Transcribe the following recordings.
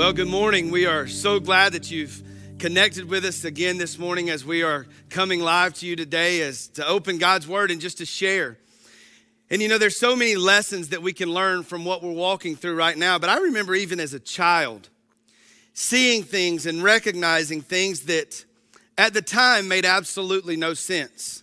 Well, good morning. We are so glad that you've connected with us again this morning as we are coming live to you today as to open God's word and just to share. And you know, there's so many lessons that we can learn from what we're walking through right now, but I remember even as a child seeing things and recognizing things that at the time made absolutely no sense.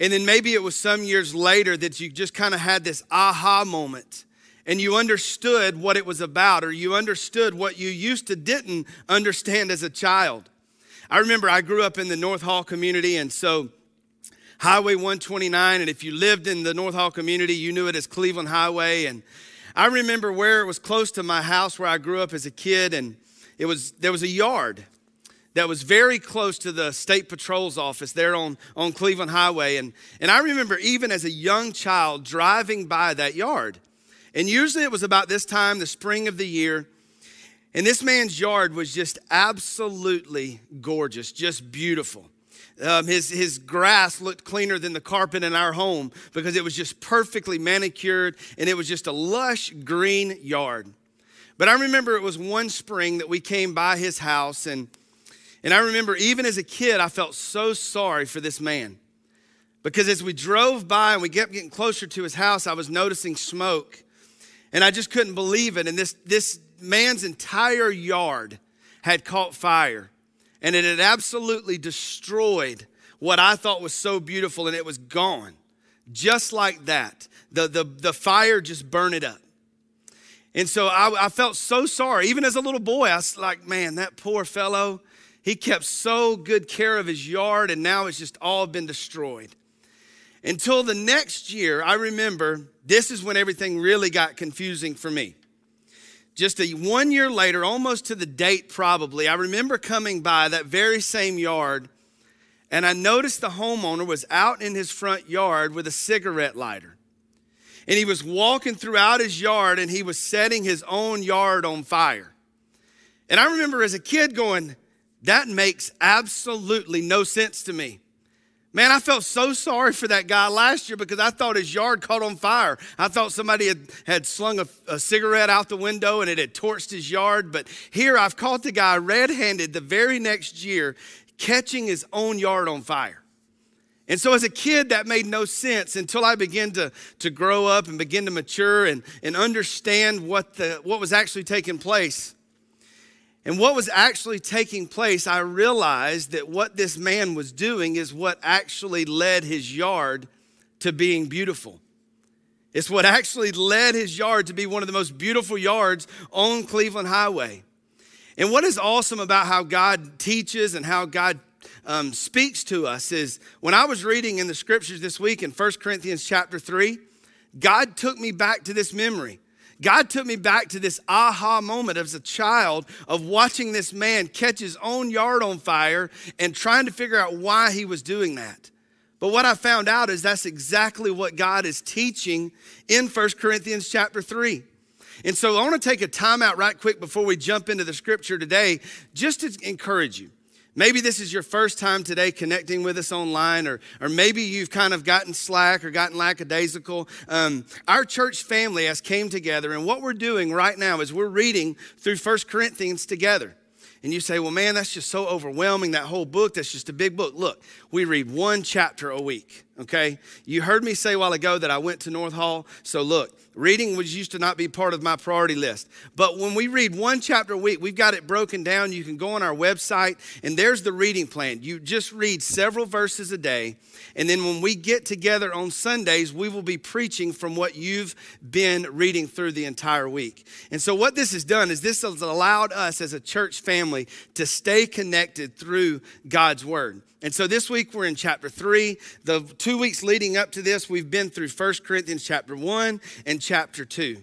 And then maybe it was some years later that you just kind of had this aha moment and you understood what it was about, or you understood what you used to didn't understand as a child. I remember I grew up in the North Hall community, and so Highway 129, and if you lived in the North Hall community, you knew it as Cleveland Highway. And I remember where it was close to my house where I grew up as a kid, and it was there was a yard that was very close to the state patrol's office there on, on Cleveland Highway. And, and I remember even as a young child driving by that yard. And usually it was about this time, the spring of the year. And this man's yard was just absolutely gorgeous, just beautiful. Um, his, his grass looked cleaner than the carpet in our home because it was just perfectly manicured and it was just a lush green yard. But I remember it was one spring that we came by his house, and, and I remember even as a kid, I felt so sorry for this man. Because as we drove by and we kept getting closer to his house, I was noticing smoke. And I just couldn't believe it. And this, this man's entire yard had caught fire. And it had absolutely destroyed what I thought was so beautiful, and it was gone. Just like that. The, the, the fire just burned it up. And so I, I felt so sorry. Even as a little boy, I was like, man, that poor fellow, he kept so good care of his yard, and now it's just all been destroyed. Until the next year, I remember this is when everything really got confusing for me. Just a one year later, almost to the date probably, I remember coming by that very same yard and I noticed the homeowner was out in his front yard with a cigarette lighter. And he was walking throughout his yard and he was setting his own yard on fire. And I remember as a kid going, that makes absolutely no sense to me. Man, I felt so sorry for that guy last year because I thought his yard caught on fire. I thought somebody had, had slung a, a, cigarette out the window and it had torched his yard. But here I've caught the guy red handed the very next year catching his own yard on fire. And so as a kid, that made no sense until I began to, to grow up and begin to mature and, and understand what, the, what was actually taking place. And what was actually taking place, I realized that what this man was doing is what actually led his yard to being beautiful. It's what actually led his yard to be one of the most beautiful yards on Cleveland Highway. And what is awesome about how God teaches and how God um, speaks to us is when I was reading in the scriptures this week in 1 Corinthians chapter 3, God took me back to this memory. God took me back to this aha moment as a child of watching this man catch his own yard on fire and trying to figure out why he was doing that. But what I found out is that's exactly what God is teaching in 1 Corinthians chapter 3. And so I want to take a time out right quick before we jump into the scripture today just to encourage you. Maybe this is your first time today connecting with us online, or, or maybe you've kind of gotten slack or gotten lackadaisical. Um, our church family has came together, and what we're doing right now is we're reading through First Corinthians together. And you say, well, man, that's just so overwhelming, that whole book, that's just a big book. Look, we read one chapter a week, okay? You heard me say a while ago that I went to North Hall. So look, Reading was used to not be part of my priority list. But when we read one chapter a week, we've got it broken down. You can go on our website, and there's the reading plan. You just read several verses a day. And then when we get together on Sundays, we will be preaching from what you've been reading through the entire week. And so, what this has done is this has allowed us as a church family to stay connected through God's Word. And so this week we're in chapter 3. The two weeks leading up to this, we've been through 1 Corinthians chapter 1 and chapter 2.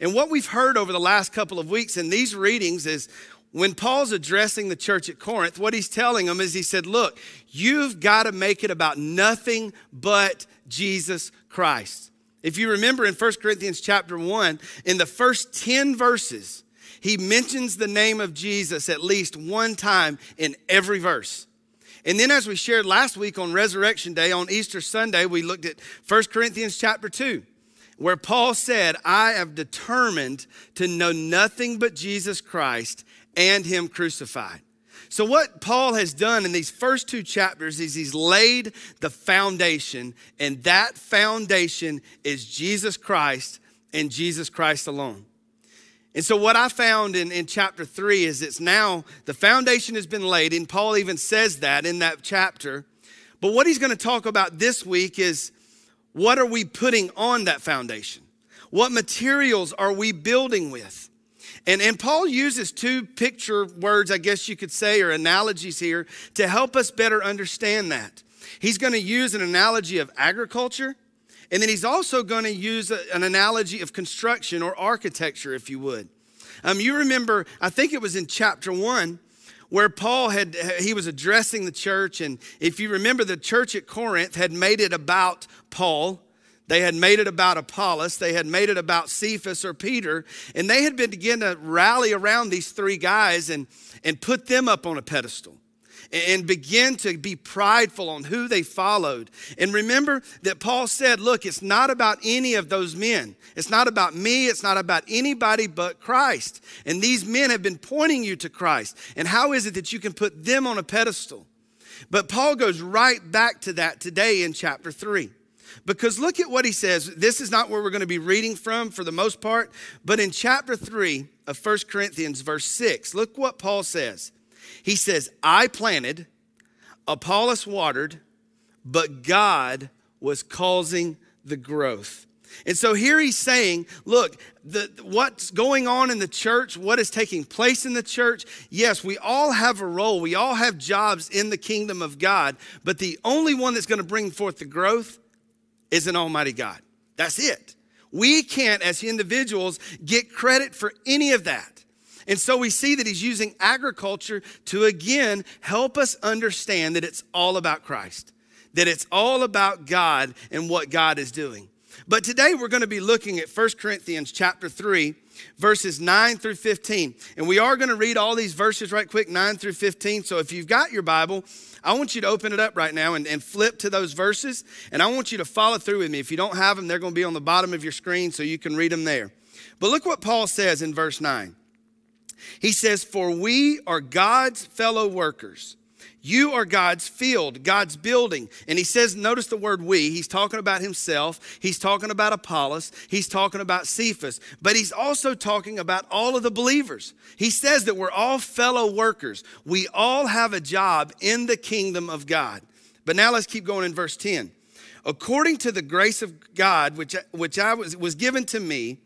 And what we've heard over the last couple of weeks in these readings is when Paul's addressing the church at Corinth, what he's telling them is he said, Look, you've got to make it about nothing but Jesus Christ. If you remember in 1 Corinthians chapter 1, in the first 10 verses, he mentions the name of Jesus at least one time in every verse. And then as we shared last week on Resurrection Day, on Easter Sunday, we looked at 1 Corinthians chapter 2. where Paul said, I have determined to know nothing but Jesus Christ and Him crucified. So, what Paul has done in these first two chapters is he's laid the foundation, and that foundation is Jesus Christ and Jesus Christ alone. And so, what I found in, in chapter three is it's now the foundation has been laid, and Paul even says that in that chapter. But what he's going to talk about this week is what are we putting on that foundation? What materials are we building with? And, and Paul uses two picture words, I guess you could say, or analogies here to help us better understand that. He's going to use an analogy of agriculture, and then he's also going to use a, an analogy of construction or architecture, if you would. Um, you remember, I think it was in chapter one, where Paul had he was addressing the church and if you remember the church at Corinth had made it about Paul they had made it about Apollos. They had made it about Cephas or Peter. And they had been beginning to rally around these three guys and, and put them up on a pedestal and begin to be prideful on who they followed. And remember that Paul said, Look, it's not about any of those men. It's not about me. It's not about anybody but Christ. And these men have been pointing you to Christ. And how is it that you can put them on a pedestal? But Paul goes right back to that today in chapter 3. Because look at what he says. This is not where we're going to be reading from for the most part, but in chapter 3 of First Corinthians, verse 6, look what Paul says. He says, I planted, Apollos watered, but God was causing the growth. And so here he's saying, look, the, what's going on in the church, what is taking place in the church, yes, we all have a role. We all have jobs in the kingdom of God, but the only one that's going to bring forth the growth is an almighty God. That's it. We can't, as individuals, get credit for any of that. And so we see that he's using agriculture to again help us understand that it's all about Christ, that it's all about God and what God is doing. But today we're going to be looking at 1 Corinthians chapter 3, verses 9 through 15. And we are going to read all these verses right quick, 9 through 15. So if you've got your Bible, I want you to open it up right now and, and flip to those verses. And I want you to follow through with me. If you don't have them, they're going to be on the bottom of your screen so you can read them there. But look what Paul says in verse 9. He says, For we are God's fellow workers. You are God's field, God's building. And he says, notice the word we. He's talking about himself. He's talking about Apollos. He's talking about Cephas. But he's also talking about all of the believers. He says that we're all fellow workers. We all have a job in the kingdom of God. But now let's keep going in verse 10. According to the grace of God, which, which I was, was given to me,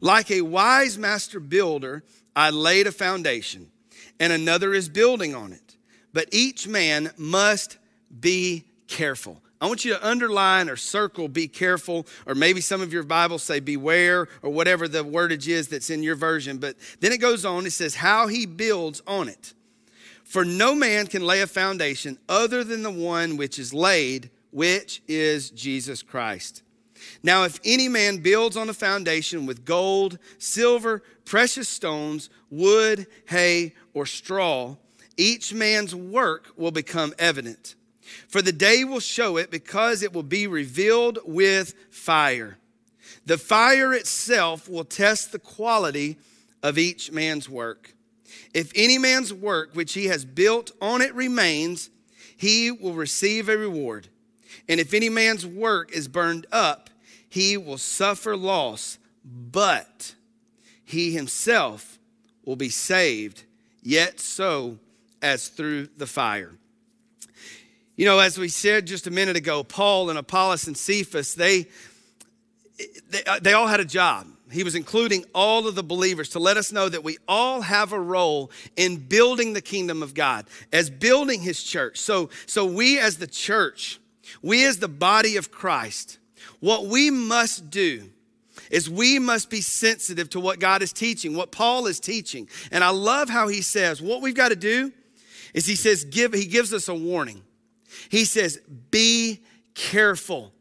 like a wise master builder, I laid a foundation, and another is building on it but each man must be careful. I want you to underline or circle be careful, or maybe some of your Bibles say beware, or whatever the wordage is that's in your version. But then it goes on, it says, how he builds on it. For no man can lay a foundation other than the one which is laid, which is Jesus Christ. Now, if any man builds on a foundation with gold, silver, precious stones, wood, hay, or straw, each man's work will become evident. For the day will show it because it will be revealed with fire. The fire itself will test the quality of each man's work. If any man's work which he has built on it remains, he will receive a reward. And if any man's work is burned up, he will suffer loss, but he himself will be saved, yet so as through the fire. You know, as we said just a minute ago, Paul and Apollos and Cephas, they, they, uh, they all had a job. He was including all of the believers to let us know that we all have a role in building the kingdom of God, as building his church. So, so we as the church, we as the body of Christ, what we must do is we must be sensitive to what God is teaching, what Paul is teaching. And I love how he says, what we've got to do is he says, give, he gives us a warning. He says, be careful.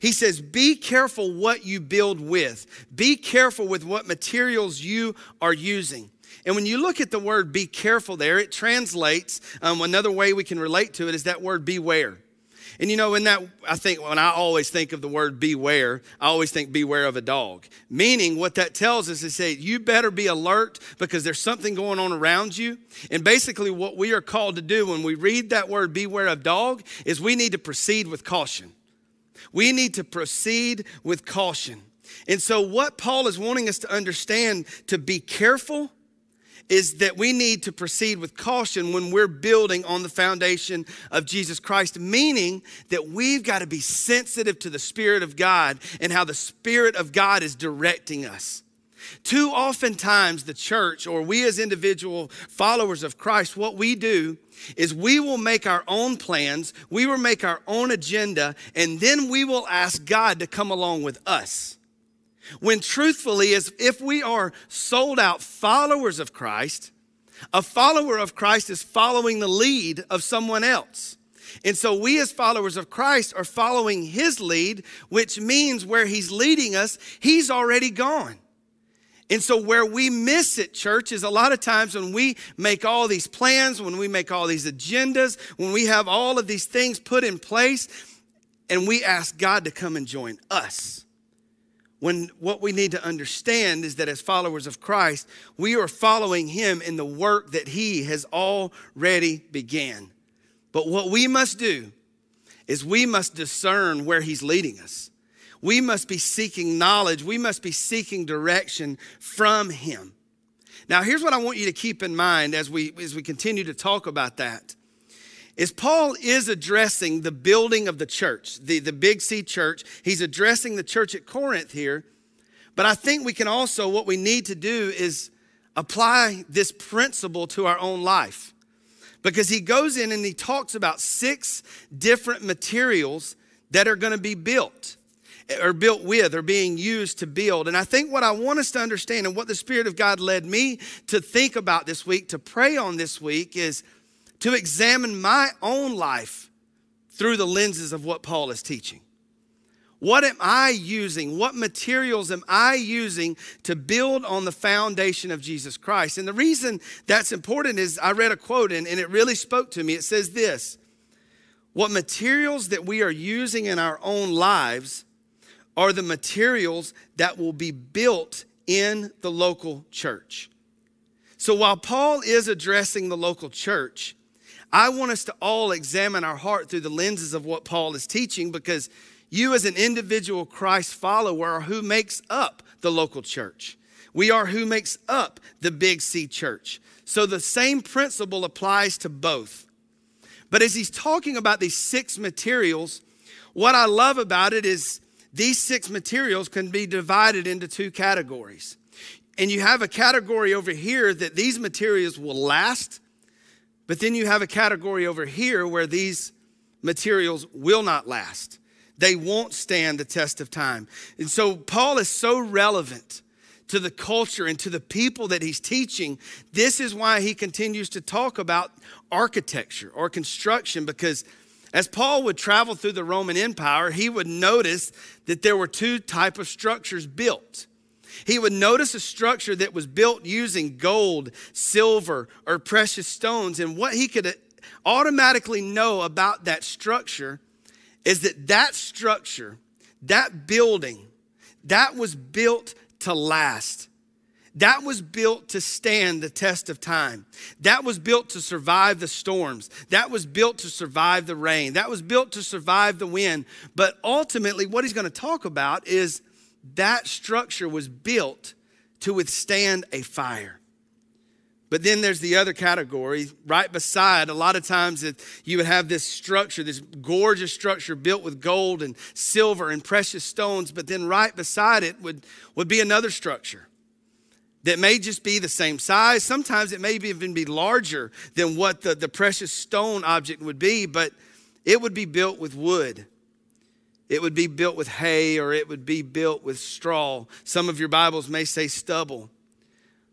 He says, be careful what you build with. Be careful with what materials you are using. And when you look at the word be careful there, it translates, um, another way we can relate to it is that word beware. And you know, in that, I think when I always think of the word beware, I always think beware of a dog. Meaning, what that tells us is say, you better be alert because there's something going on around you. And basically, what we are called to do when we read that word beware of dog is we need to proceed with caution. We need to proceed with caution. And so, what Paul is wanting us to understand to be careful is that we need to proceed with caution when we're building on the foundation of Jesus Christ, meaning that we've got to be sensitive to the Spirit of God and how the Spirit of God is directing us. Too often times, the church or we as individual followers of Christ, what we do is we will make our own plans, we will make our own agenda, and then we will ask God to come along with us. When truthfully, as if we are sold out followers of Christ, a follower of Christ is following the lead of someone else. And so we, as followers of Christ, are following his lead, which means where he's leading us, he's already gone. And so, where we miss it, church, is a lot of times when we make all these plans, when we make all these agendas, when we have all of these things put in place, and we ask God to come and join us when what we need to understand is that as followers of Christ, we are following him in the work that he has already began. But what we must do is we must discern where he's leading us. We must be seeking knowledge. We must be seeking direction from him. Now, here's what I want you to keep in mind as we, as we continue to talk about that is Paul is addressing the building of the church, the, the Big C church. He's addressing the church at Corinth here. But I think we can also, what we need to do is apply this principle to our own life. Because he goes in and he talks about six different materials that are going to be built or built with or being used to build. And I think what I want us to understand and what the Spirit of God led me to think about this week, to pray on this week, is to examine my own life through the lenses of what Paul is teaching. What am I using? What materials am I using to build on the foundation of Jesus Christ? And the reason that's important is I read a quote and, and it really spoke to me. It says this What materials that we are using in our own lives are the materials that will be built in the local church. So while Paul is addressing the local church, I want us to all examine our heart through the lenses of what Paul is teaching because you, as an individual Christ follower, are who makes up the local church. We are who makes up the Big C church. So the same principle applies to both. But as he's talking about these six materials, what I love about it is these six materials can be divided into two categories. And you have a category over here that these materials will last but then you have a category over here where these materials will not last. They won't stand the test of time. And so Paul is so relevant to the culture and to the people that he's teaching. This is why he continues to talk about architecture or construction because as Paul would travel through the Roman Empire, he would notice that there were two type of structures built. He would notice a structure that was built using gold, silver, or precious stones. And what he could automatically know about that structure is that that structure, that building, that was built to last. That was built to stand the test of time. That was built to survive the storms. That was built to survive the rain. That was built to survive the wind. But ultimately, what he's going to talk about is that structure was built to withstand a fire. But then there's the other category right beside. A lot of times that you would have this structure, this gorgeous structure built with gold and silver and precious stones, but then right beside it would, would be another structure that may just be the same size. Sometimes it may even be larger than what the, the precious stone object would be, but it would be built with wood it would be built with hay or it would be built with straw. Some of your Bibles may say stubble.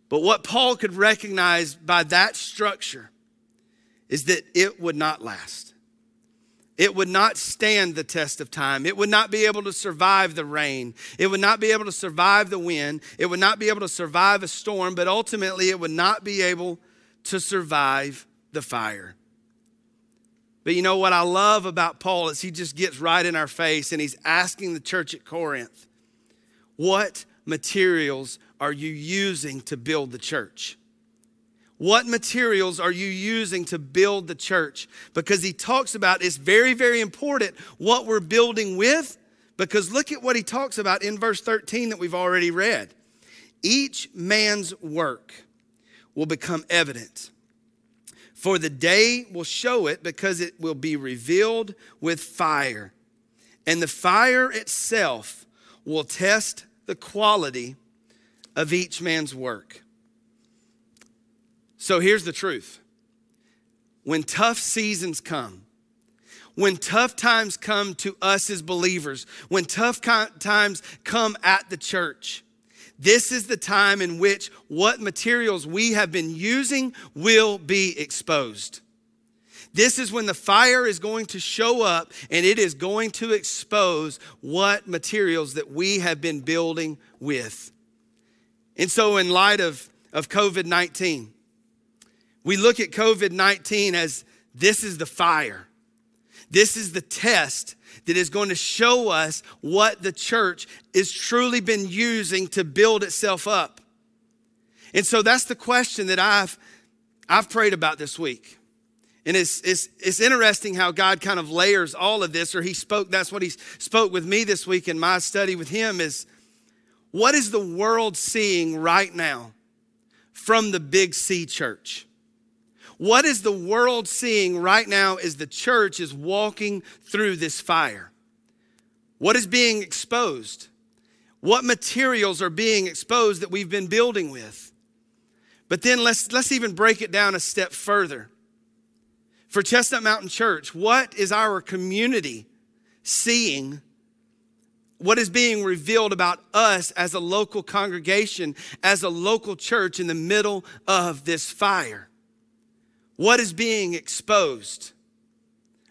But what Paul could recognize by that structure is that it would not last. It would not stand the test of time. It would not be able to survive the rain. It would not be able to survive the wind. It would not be able to survive a storm, but ultimately it would not be able to survive the fire. But you know what I love about Paul is he just gets right in our face and he's asking the church at Corinth, what materials are you using to build the church? What materials are you using to build the church? Because he talks about it's very, very important what we're building with. Because look at what he talks about in verse 13 that we've already read. Each man's work will become evident for the day will show it because it will be revealed with fire. And the fire itself will test the quality of each man's work. So here's the truth when tough seasons come, when tough times come to us as believers, when tough times come at the church, this is the time in which what materials we have been using will be exposed. This is when the fire is going to show up and it is going to expose what materials that we have been building with. And so, in light of, of COVID 19, we look at COVID 19 as this is the fire. This is the test that is going to show us what the church is truly been using to build itself up. And so that's the question that I've I've prayed about this week. And it's, it's, it's interesting how God kind of layers all of this, or He spoke, that's what He spoke with me this week in my study with Him is what is the world seeing right now from the Big C church? What is the world seeing right now as the church is walking through this fire? What is being exposed? What materials are being exposed that we've been building with? But then let's, let's even break it down a step further. For Chestnut Mountain Church, what is our community seeing? What is being revealed about us as a local congregation, as a local church in the middle of this fire? What is being exposed?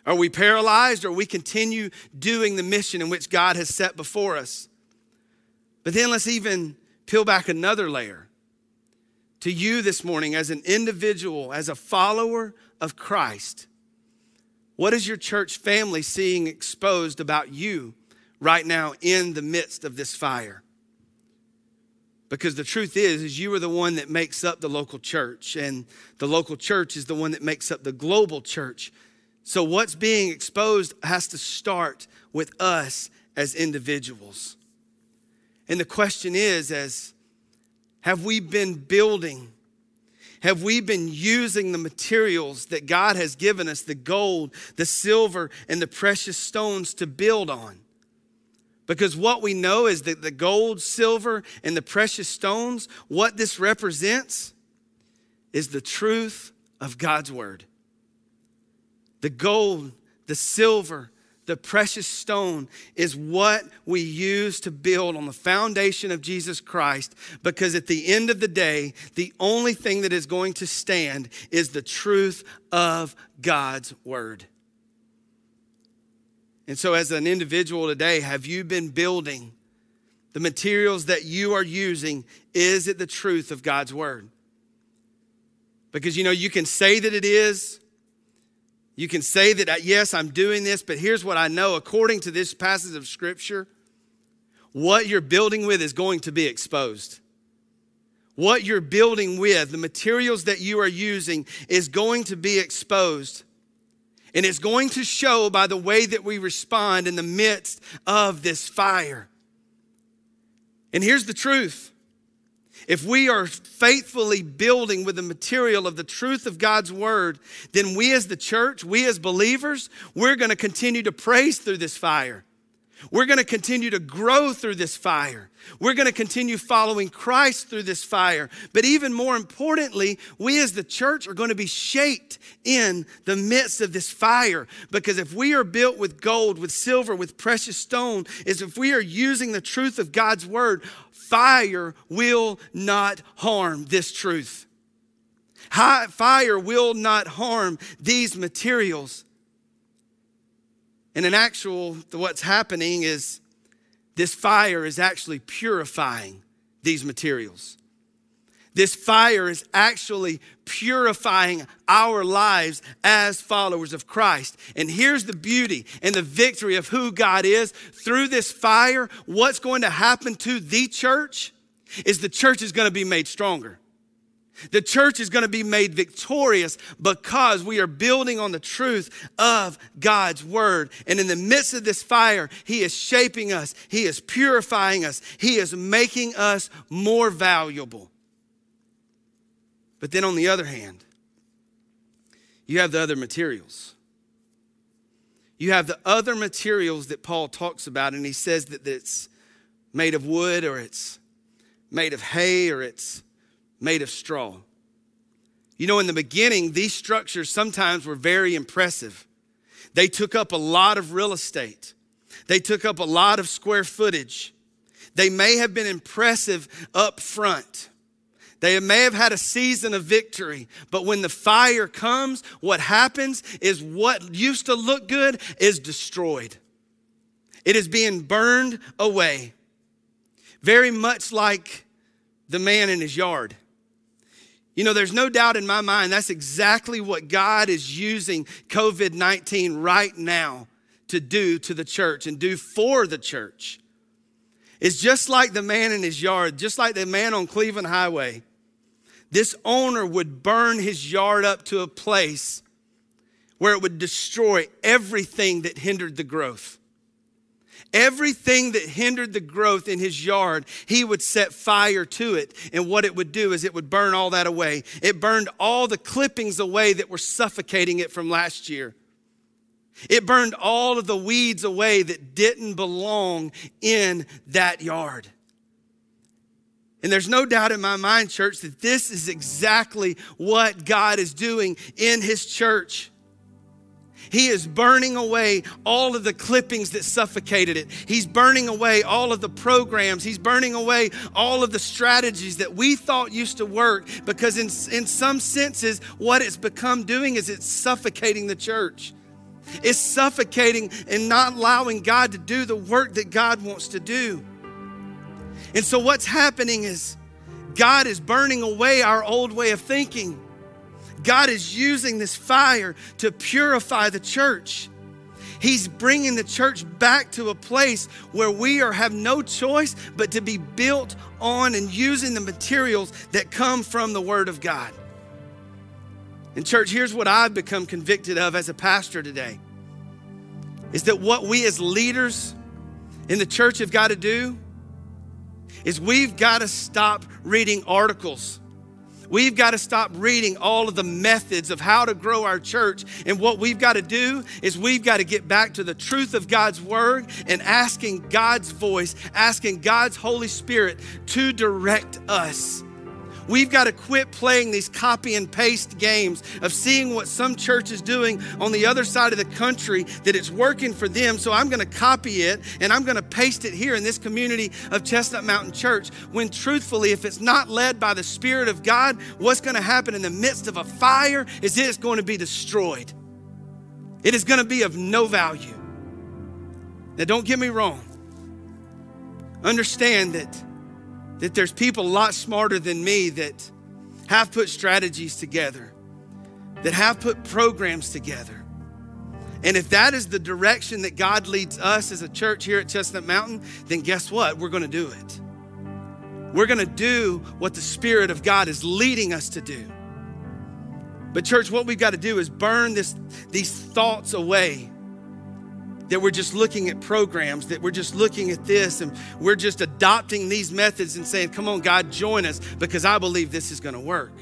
Are we paralyzed or we continue doing the mission in which God has set before us? But then let's even peel back another layer. To you this morning, as an individual, as a follower of Christ, what is your church family seeing exposed about you right now in the midst of this fire? Because the truth is, is you are the one that makes up the local church, and the local church is the one that makes up the global church. So what's being exposed has to start with us as individuals. And the question is, as have we been building? Have we been using the materials that God has given us, the gold, the silver, and the precious stones to build on? Because what we know is that the gold, silver, and the precious stones, what this represents is the truth of God's word. The gold, the silver, the precious stone is what we use to build on the foundation of Jesus Christ because at the end of the day, the only thing that is going to stand is the truth of God's word. And so, as an individual today, have you been building the materials that you are using? Is it the truth of God's word? Because you know, you can say that it is. You can say that, uh, yes, I'm doing this, but here's what I know according to this passage of scripture what you're building with is going to be exposed. What you're building with, the materials that you are using, is going to be exposed. And it's going to show by the way that we respond in the midst of this fire. And here's the truth if we are faithfully building with the material of the truth of God's word, then we as the church, we as believers, we're going to continue to praise through this fire. We're going to continue to grow through this fire. We're going to continue following Christ through this fire. But even more importantly, we as the church are going to be shaped in the midst of this fire. Because if we are built with gold, with silver, with precious stone, is if we are using the truth of God's word, fire will not harm this truth. Fire will not harm these materials. And in actual, what's happening is this fire is actually purifying these materials. This fire is actually purifying our lives as followers of Christ. And here's the beauty and the victory of who God is. Through this fire, what's going to happen to the church is the church is going to be made stronger. The church is going to be made victorious because we are building on the truth of God's word. And in the midst of this fire, He is shaping us, He is purifying us, He is making us more valuable. But then on the other hand, you have the other materials. You have the other materials that Paul talks about, and he says that it's made of wood or it's made of hay or it's made of straw. You know, in the beginning, these structures sometimes were very impressive. They took up a lot of real estate, they took up a lot of square footage. They may have been impressive up front. They may have had a season of victory, but when the fire comes, what happens is what used to look good is destroyed. It is being burned away. Very much like the man in his yard. You know, there's no doubt in my mind that's exactly what God is using COVID 19 right now to do to the church and do for the church. It's just like the man in his yard, just like the man on Cleveland Highway. This owner would burn his yard up to a place where it would destroy everything that hindered the growth. Everything that hindered the growth in his yard, he would set fire to it. And what it would do is it would burn all that away. It burned all the clippings away that were suffocating it from last year. It burned all of the weeds away that didn't belong in that yard. And there's no doubt in my mind, church, that this is exactly what God is doing in his church. He is burning away all of the clippings that suffocated it. He's burning away all of the programs. He's burning away all of the strategies that we thought used to work because, in, in some senses, what it's become doing is it's suffocating the church. It's suffocating and not allowing God to do the work that God wants to do. And so, what's happening is God is burning away our old way of thinking. God is using this fire to purify the church. He's bringing the church back to a place where we are have no choice but to be built on and using the materials that come from the word of God. And church, here's what I've become convicted of as a pastor today. Is that what we as leaders in the church have got to do is we've got to stop reading articles We've got to stop reading all of the methods of how to grow our church. And what we've got to do is we've got to get back to the truth of God's word and asking God's voice, asking God's Holy Spirit to direct us. We've got to quit playing these copy and paste games of seeing what some church is doing on the other side of the country that it's working for them. So I'm going to copy it and I'm going to paste it here in this community of Chestnut Mountain Church. When truthfully, if it's not led by the Spirit of God, what's going to happen in the midst of a fire is it's going to be destroyed. It is going to be of no value. Now, don't get me wrong. Understand that that there's people a lot smarter than me that have put strategies together, that have put programs together. And if that is the direction that God leads us as a church here at Chestnut Mountain, then guess what? We're going to do it. We're going to do what the Spirit of God is leading us to do. But, church, what we've got to do is burn this, these thoughts away that we're just looking at programs, that we're just looking at this and we're just adopting these methods and saying, Come on, God, join us because I believe this is going to work.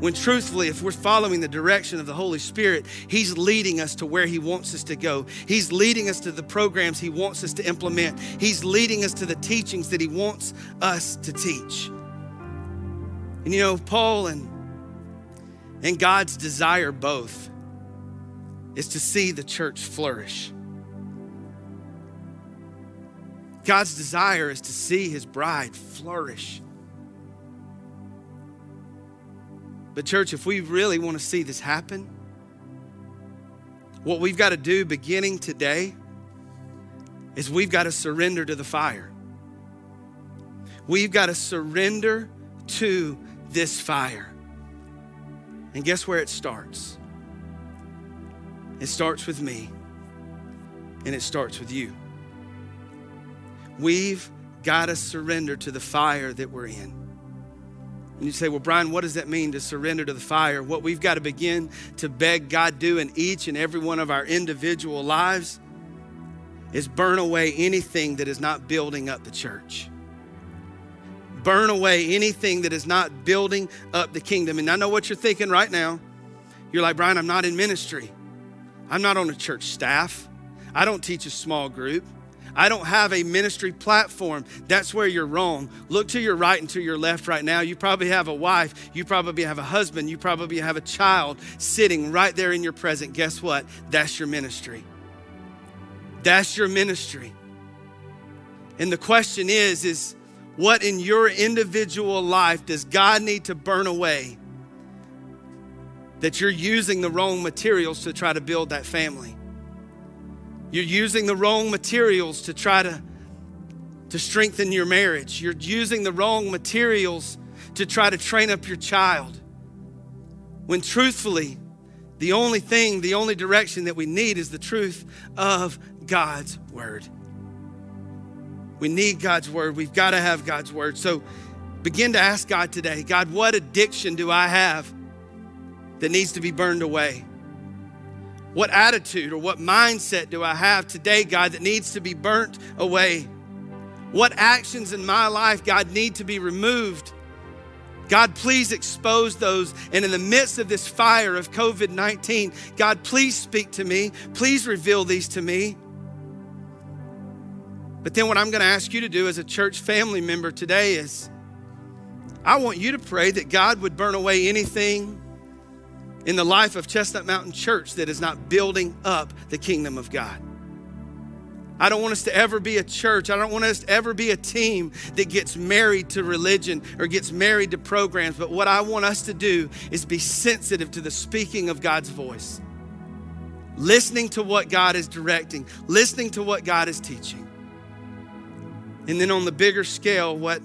When truthfully, if we're following the direction of the Holy Spirit, He's leading us to where He wants us to go. He's leading us to the programs He wants us to implement. He's leading us to the teachings that He wants us to teach. And you know, Paul and, and God's desire both is to see the church flourish. God's desire is to see his bride flourish. But, church, if we really want to see this happen, what we've got to do beginning today is we've got to surrender to the fire. We've got to surrender to this fire. And guess where it starts? It starts with me, and it starts with you. We've got to surrender to the fire that we're in. And you say, well, Brian, what does that mean to surrender to the fire? What we've got to begin to beg God do in each and every one of our individual lives is burn away anything that is not building up the church. Burn away anything that is not building up the kingdom. And I know what you're thinking right now. You're like, Brian, I'm not in ministry. I'm not on a church staff. I don't teach a small group. I don't have a ministry platform. That's where you're wrong. Look to your right and to your left right now. You probably have a wife. You probably have a husband. You probably have a child sitting right there in your present. Guess what? That's your ministry. That's your ministry. And the question is, is what in your individual life does God need to burn away that you're using the wrong materials to try to build that family? You're using the wrong materials to try to, to strengthen your marriage. You're using the wrong materials to try to train up your child. When truthfully, the only thing, the only direction that we need is the truth of God's word. We need God's word. We've got to have God's word. So begin to ask God today God, what addiction do I have that needs to be burned away? What attitude or what mindset do I have today, God, that needs to be burnt away? What actions in my life, God, need to be removed? God, please expose those. And in the midst of this fire of COVID 19, God, please speak to me. Please reveal these to me. But then, what I'm going to ask you to do as a church family member today is I want you to pray that God would burn away anything in the life of Chestnut Mountain Church that is not building up the kingdom of God. I don't want us to ever be a church. I don't want us to ever be a team that gets married to religion or gets married to programs. But what I want us to do is be sensitive to the speaking of God's voice, listening to what God is directing, listening to what God is teaching. And then on the bigger scale, what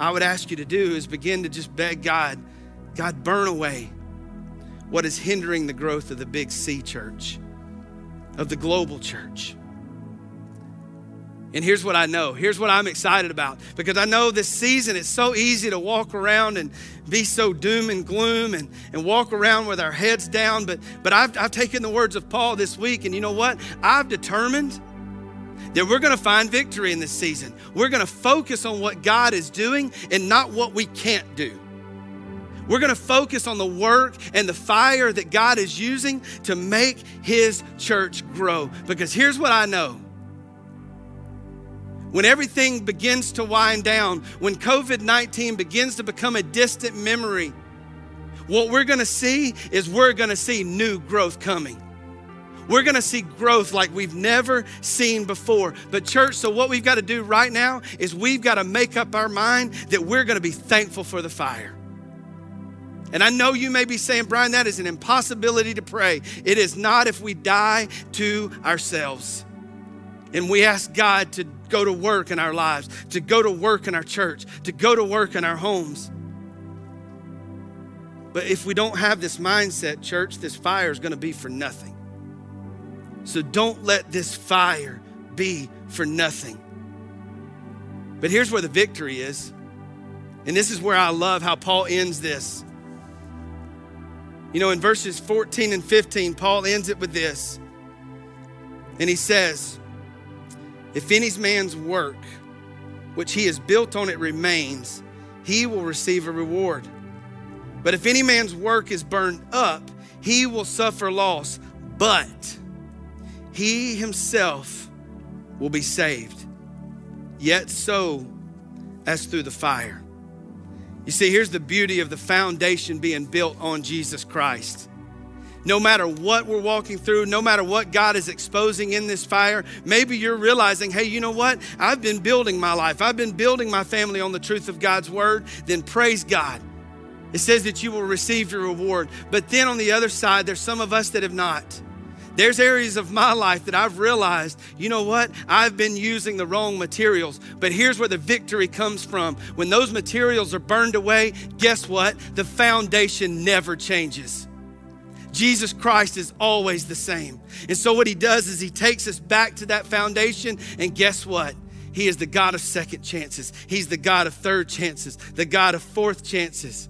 I would ask you to do is begin to just beg God, God, burn away what is hindering the growth of the big C church, of the global church. And here's what I know. Here's what I'm excited about. Because I know this season it's so easy to walk around and be so doom and gloom and, and walk around with our heads down. But, but I've, I've taken the words of Paul this week, and you know what? I've determined that we're going to find victory in this season. We're going to focus on what God is doing and not what we can't do. We're going to focus on the work and the fire that God is using to make His church grow. Because here's what I know when everything begins to wind down, when COVID 19 begins to become a distant memory, what we're going to see is we're going to see new growth coming. We're going to see growth like we've never seen before. But, church, so what we've got to do right now is we've got to make up our mind that we're going to be thankful for the fire. And I know you may be saying, Brian, that is an impossibility to pray. It is not if we die to ourselves. And we ask God to go to work in our lives, to go to work in our church, to go to work in our homes. But if we don't have this mindset, church, this fire is going to be for nothing. So don't let this fire be for nothing. But here's where the victory is. And this is where I love how Paul ends this. You know, in verses 14 and 15, Paul ends it with this. And he says, If any man's work which he has built on it remains, he will receive a reward. But if any man's work is burned up, he will suffer loss. But he himself will be saved, yet so as through the fire. You see, here's the beauty of the foundation being built on Jesus Christ. No matter what we're walking through, no matter what God is exposing in this fire, maybe you're realizing, hey, you know what? I've been building my life, I've been building my family on the truth of God's word. Then praise God. It says that you will receive your reward. But then on the other side, there's some of us that have not There's areas of my life that I've realized, you know what? I've been using the wrong materials. But here's where the victory comes from. When those materials are burned away, guess what? The foundation never changes. Jesus Christ is always the same. And so, what he does is he takes us back to that foundation, and guess what? He is the God of second chances. He's the God of third chances, the God of fourth chances.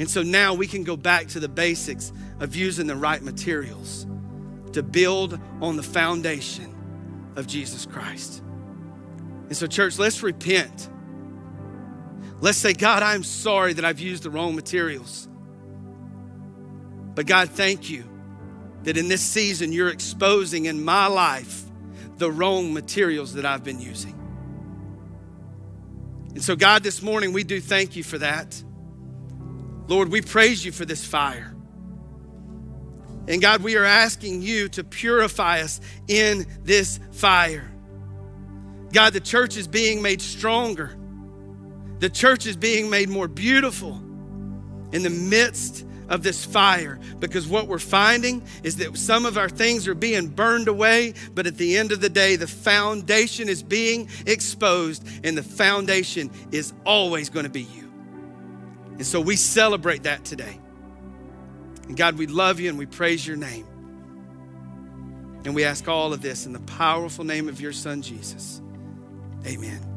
And so now we can go back to the basics of using the right materials to build on the foundation of Jesus Christ. And so, church, let's repent. Let's say, God, I'm sorry that I've used the wrong materials. But God, thank you that in this season you're exposing in my life the wrong materials that I've been using. And so, God, this morning we do thank you for that. Lord, we praise you for this fire. And God, we are asking you to purify us in this fire. God, the church is being made stronger. The church is being made more beautiful in the midst of this fire because what we're finding is that some of our things are being burned away, but at the end of the day, the foundation is being exposed, and the foundation is always going to be you. And so we celebrate that today. And God, we love you and we praise your name. And we ask all of this in the powerful name of your son, Jesus. Amen.